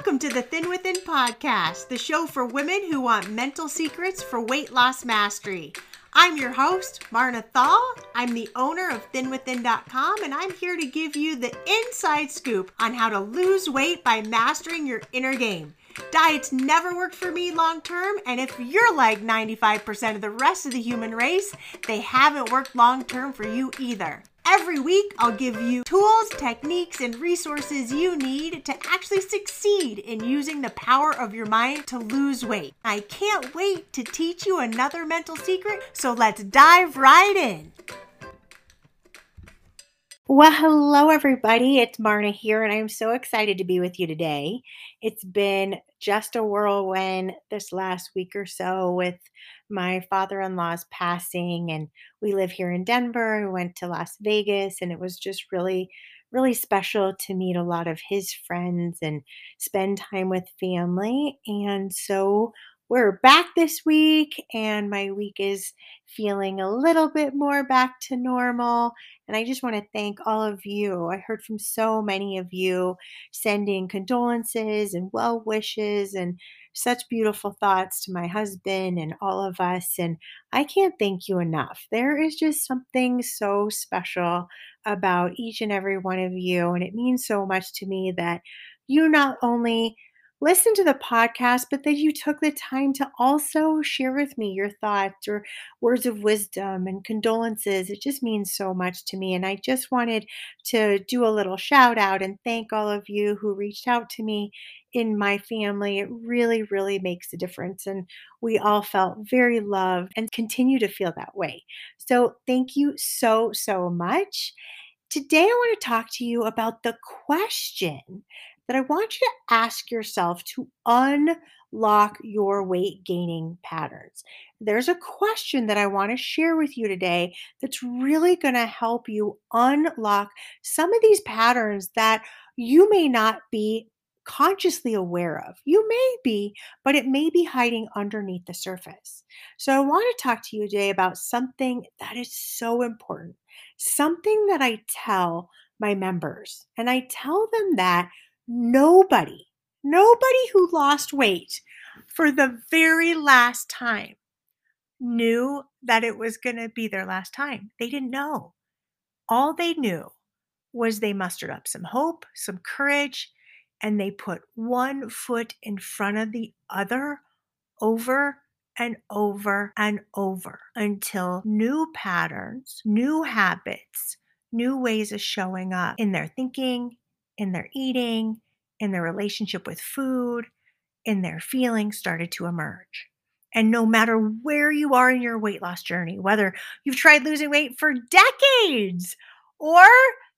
Welcome to the Thin Within podcast, the show for women who want mental secrets for weight loss mastery. I'm your host, Marna Thal. I'm the owner of thinwithin.com, and I'm here to give you the inside scoop on how to lose weight by mastering your inner game. Diets never worked for me long term, and if you're like 95% of the rest of the human race, they haven't worked long term for you either. Every week, I'll give you tools, techniques, and resources you need to actually succeed in using the power of your mind to lose weight. I can't wait to teach you another mental secret, so let's dive right in. Well, hello, everybody. It's Marna here, and I'm so excited to be with you today. It's been just a whirlwind this last week or so with my father in law's passing, and we live here in Denver. We went to Las Vegas, and it was just really, really special to meet a lot of his friends and spend time with family. And so we're back this week, and my week is feeling a little bit more back to normal. And I just want to thank all of you. I heard from so many of you sending condolences and well wishes and such beautiful thoughts to my husband and all of us. And I can't thank you enough. There is just something so special about each and every one of you. And it means so much to me that you not only listen to the podcast, but that you took the time to also share with me your thoughts or words of wisdom and condolences. It just means so much to me. And I just wanted to do a little shout out and thank all of you who reached out to me in my family. It really, really makes a difference. And we all felt very loved and continue to feel that way. So thank you so, so much. Today, I want to talk to you about the question that I want you to ask yourself to unlock your weight gaining patterns. There's a question that I want to share with you today that's really going to help you unlock some of these patterns that you may not be consciously aware of. You may be, but it may be hiding underneath the surface. So, I want to talk to you today about something that is so important, something that I tell my members. And I tell them that nobody, nobody who lost weight for the very last time knew that it was going to be their last time. They didn't know. All they knew was they mustered up some hope, some courage, and they put one foot in front of the other over and over and over until new patterns, new habits, new ways of showing up in their thinking, in their eating, in their relationship with food, in their feelings started to emerge. And no matter where you are in your weight loss journey, whether you've tried losing weight for decades or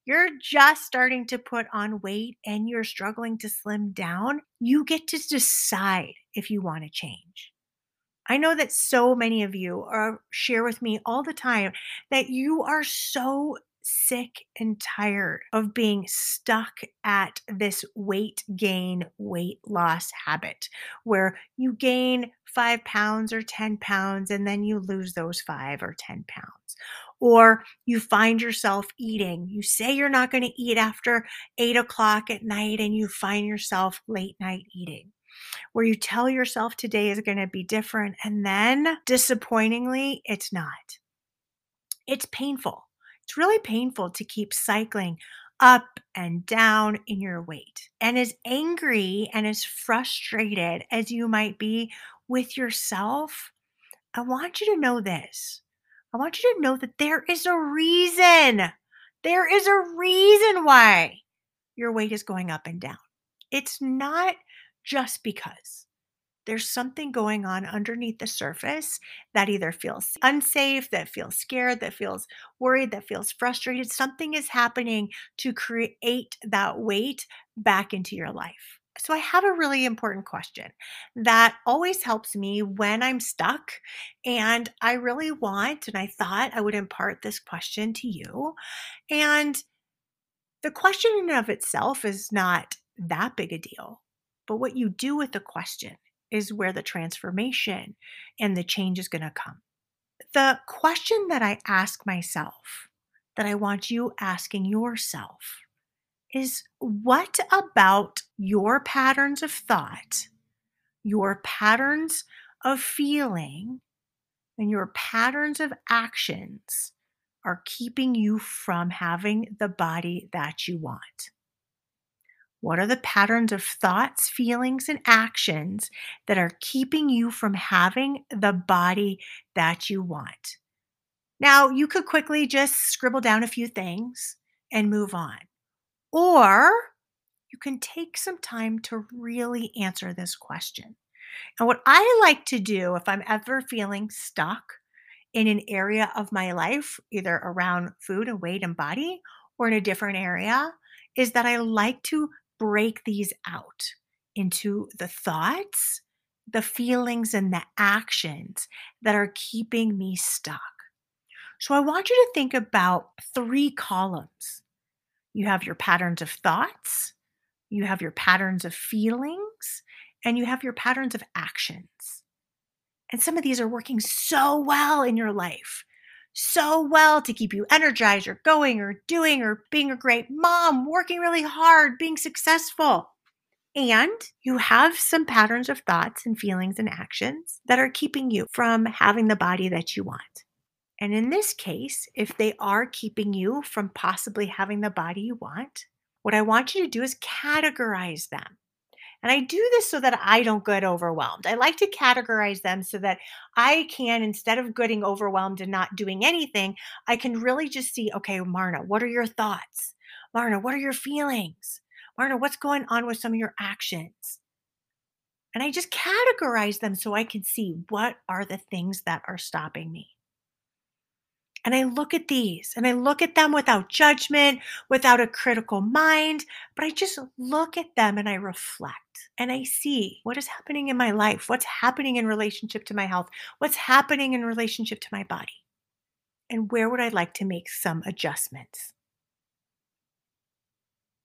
you're just starting to put on weight and you're struggling to slim down, you get to decide if you want to change. I know that so many of you are share with me all the time that you are so sick and tired of being stuck at this weight gain, weight loss habit where you gain five pounds or 10 pounds and then you lose those five or 10 pounds. Or you find yourself eating. You say you're not going to eat after eight o'clock at night and you find yourself late night eating where you tell yourself today is going to be different and then disappointingly it's not. It's painful. It's really painful to keep cycling up and down in your weight. And as angry and as frustrated as you might be with yourself, I want you to know this. I want you to know that there is a reason. There is a reason why your weight is going up and down. It's not just because there's something going on underneath the surface that either feels unsafe, that feels scared, that feels worried, that feels frustrated. Something is happening to create that weight back into your life. So, I have a really important question that always helps me when I'm stuck. And I really want, and I thought I would impart this question to you. And the question in of itself is not that big a deal, but what you do with the question is where the transformation and the change is going to come. The question that I ask myself, that I want you asking yourself, is what about your patterns of thought, your patterns of feeling, and your patterns of actions are keeping you from having the body that you want? What are the patterns of thoughts, feelings, and actions that are keeping you from having the body that you want? Now, you could quickly just scribble down a few things and move on. Or you can take some time to really answer this question. And what I like to do if I'm ever feeling stuck in an area of my life, either around food and weight and body or in a different area, is that I like to break these out into the thoughts, the feelings, and the actions that are keeping me stuck. So I want you to think about three columns. You have your patterns of thoughts, you have your patterns of feelings, and you have your patterns of actions. And some of these are working so well in your life, so well to keep you energized or going or doing or being a great mom, working really hard, being successful. And you have some patterns of thoughts and feelings and actions that are keeping you from having the body that you want. And in this case, if they are keeping you from possibly having the body you want, what I want you to do is categorize them. And I do this so that I don't get overwhelmed. I like to categorize them so that I can, instead of getting overwhelmed and not doing anything, I can really just see okay, Marna, what are your thoughts? Marna, what are your feelings? Marna, what's going on with some of your actions? And I just categorize them so I can see what are the things that are stopping me. And I look at these and I look at them without judgment, without a critical mind, but I just look at them and I reflect and I see what is happening in my life, what's happening in relationship to my health, what's happening in relationship to my body, and where would I like to make some adjustments.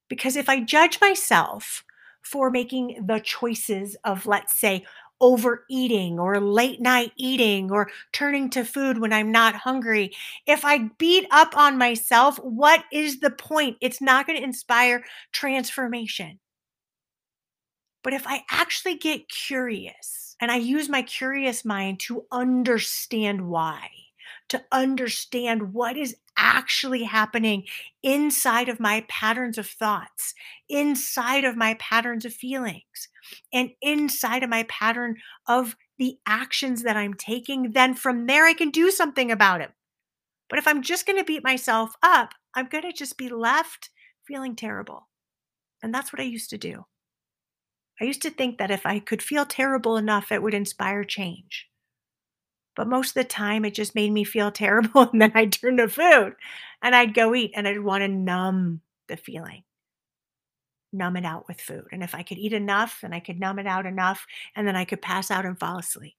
Because if I judge myself for making the choices of, let's say, overeating or late night eating or turning to food when I'm not hungry. If I beat up on myself, what is the point? It's not going to inspire transformation. But if I actually get curious and I use my curious mind to understand why, to understand what is actually happening inside of my patterns of thoughts, inside of my patterns of feelings, and inside of my pattern of the actions that I'm taking, then from there I can do something about it. But if I'm just going to beat myself up, I'm going to just be left feeling terrible. And that's what I used to do. I used to think that if I could feel terrible enough, it would inspire change. But most of the time, it just made me feel terrible. And then I'd turn to food and I'd go eat and I'd want to numb the feeling, numb it out with food. And if I could eat enough and I could numb it out enough, and then I could pass out and fall asleep.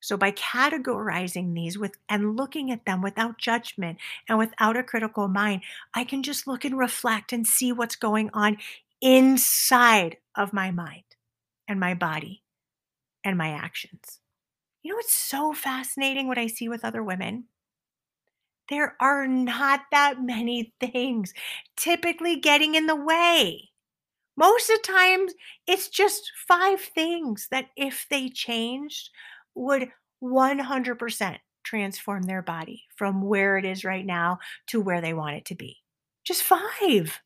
So by categorizing these with and looking at them without judgment and without a critical mind, I can just look and reflect and see what's going on inside of my mind and my body and my actions. You know, it's so fascinating what I see with other women. There are not that many things typically getting in the way. Most of the times, it's just five things that, if they changed, would 100% transform their body from where it is right now to where they want it to be. Just five.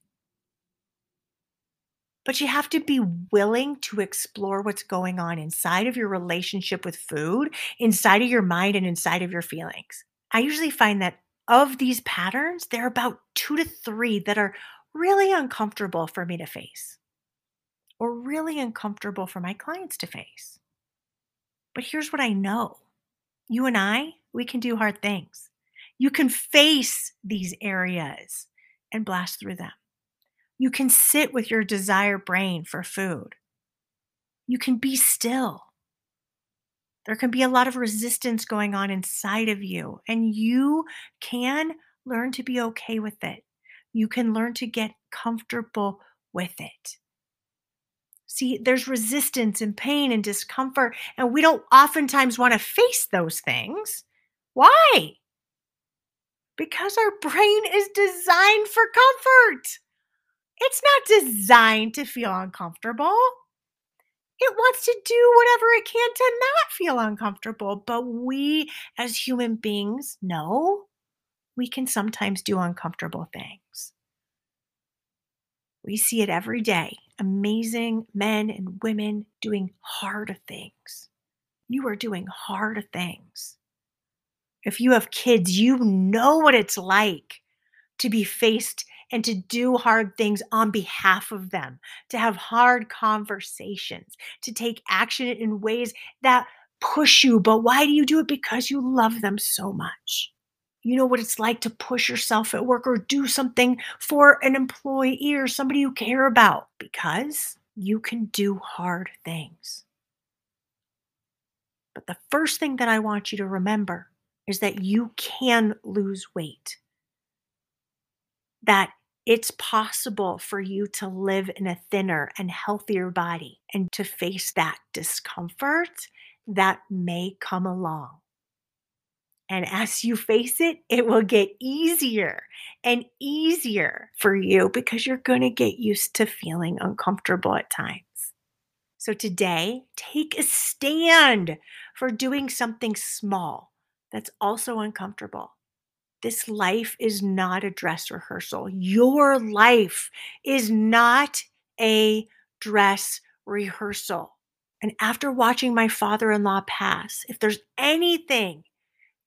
But you have to be willing to explore what's going on inside of your relationship with food, inside of your mind, and inside of your feelings. I usually find that of these patterns, there are about two to three that are really uncomfortable for me to face or really uncomfortable for my clients to face. But here's what I know you and I, we can do hard things. You can face these areas and blast through them. You can sit with your desire brain for food. You can be still. There can be a lot of resistance going on inside of you, and you can learn to be okay with it. You can learn to get comfortable with it. See, there's resistance and pain and discomfort, and we don't oftentimes want to face those things. Why? Because our brain is designed for comfort. It's not designed to feel uncomfortable. It wants to do whatever it can to not feel uncomfortable. But we, as human beings, know we can sometimes do uncomfortable things. We see it every day. Amazing men and women doing hard things. You are doing hard things. If you have kids, you know what it's like to be faced and to do hard things on behalf of them, to have hard conversations, to take action in ways that push you. But why do you do it? Because you love them so much. You know what it's like to push yourself at work or do something for an employee or somebody you care about because you can do hard things. But the first thing that I want you to remember is that you can lose weight that it's possible for you to live in a thinner and healthier body and to face that discomfort that may come along. And as you face it, it will get easier and easier for you because you're going to get used to feeling uncomfortable at times. So today, take a stand for doing something small that's also uncomfortable. This life is not a dress rehearsal. Your life is not a dress rehearsal. And after watching my father in law pass, if there's anything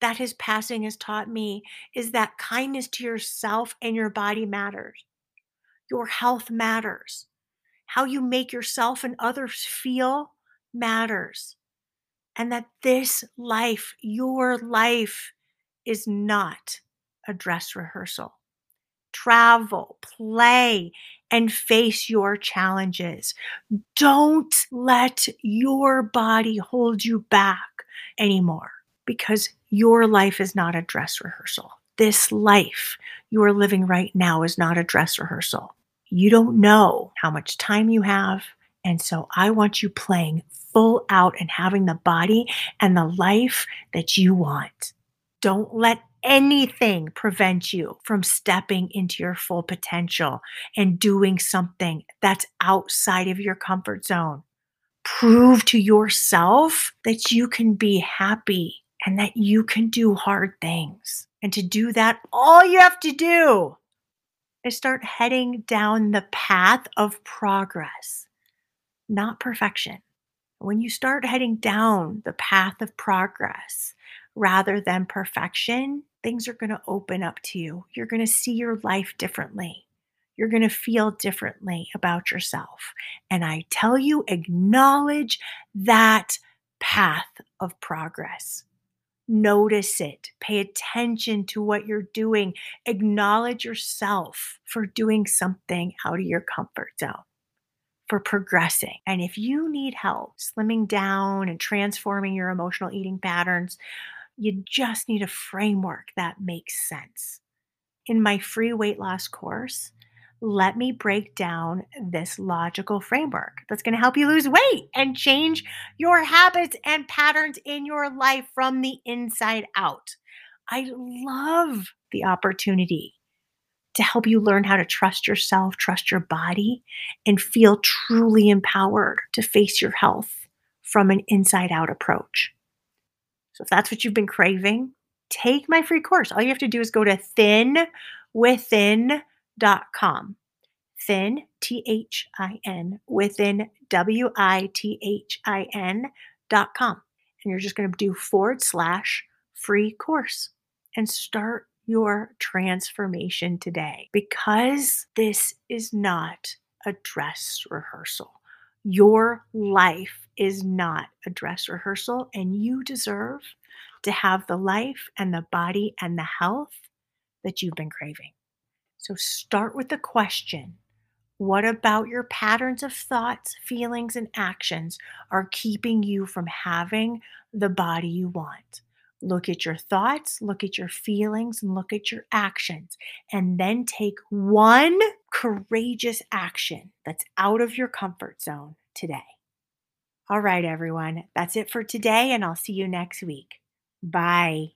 that his passing has taught me, is that kindness to yourself and your body matters. Your health matters. How you make yourself and others feel matters. And that this life, your life, is not a dress rehearsal. Travel, play, and face your challenges. Don't let your body hold you back anymore because your life is not a dress rehearsal. This life you are living right now is not a dress rehearsal. You don't know how much time you have. And so I want you playing full out and having the body and the life that you want. Don't let anything prevent you from stepping into your full potential and doing something that's outside of your comfort zone. Prove to yourself that you can be happy and that you can do hard things. And to do that, all you have to do is start heading down the path of progress, not perfection. When you start heading down the path of progress rather than perfection, things are going to open up to you. You're going to see your life differently. You're going to feel differently about yourself. And I tell you, acknowledge that path of progress. Notice it. Pay attention to what you're doing. Acknowledge yourself for doing something out of your comfort zone, for progressing. And if you need help slimming down and transforming your emotional eating patterns, you just need a framework that makes sense. In my free weight loss course, let me break down this logical framework that's going to help you lose weight and change your habits and patterns in your life from the inside out. I love the opportunity to help you learn how to trust yourself, trust your body, and feel truly empowered to face your health from an inside out approach. So if that's what you've been craving, take my free course. All you have to do is go to thinwithin.com. Thin, T H I N, within, W I T H I N.com. And you're just going to do forward slash free course and start your transformation today because this is not a dress rehearsal. Your life is not a dress rehearsal, and you deserve to have the life and the body and the health that you've been craving. So start with the question What about your patterns of thoughts, feelings, and actions are keeping you from having the body you want? Look at your thoughts, look at your feelings, and look at your actions. And then take one courageous action that's out of your comfort zone today. All right, everyone, that's it for today, and I'll see you next week. Bye.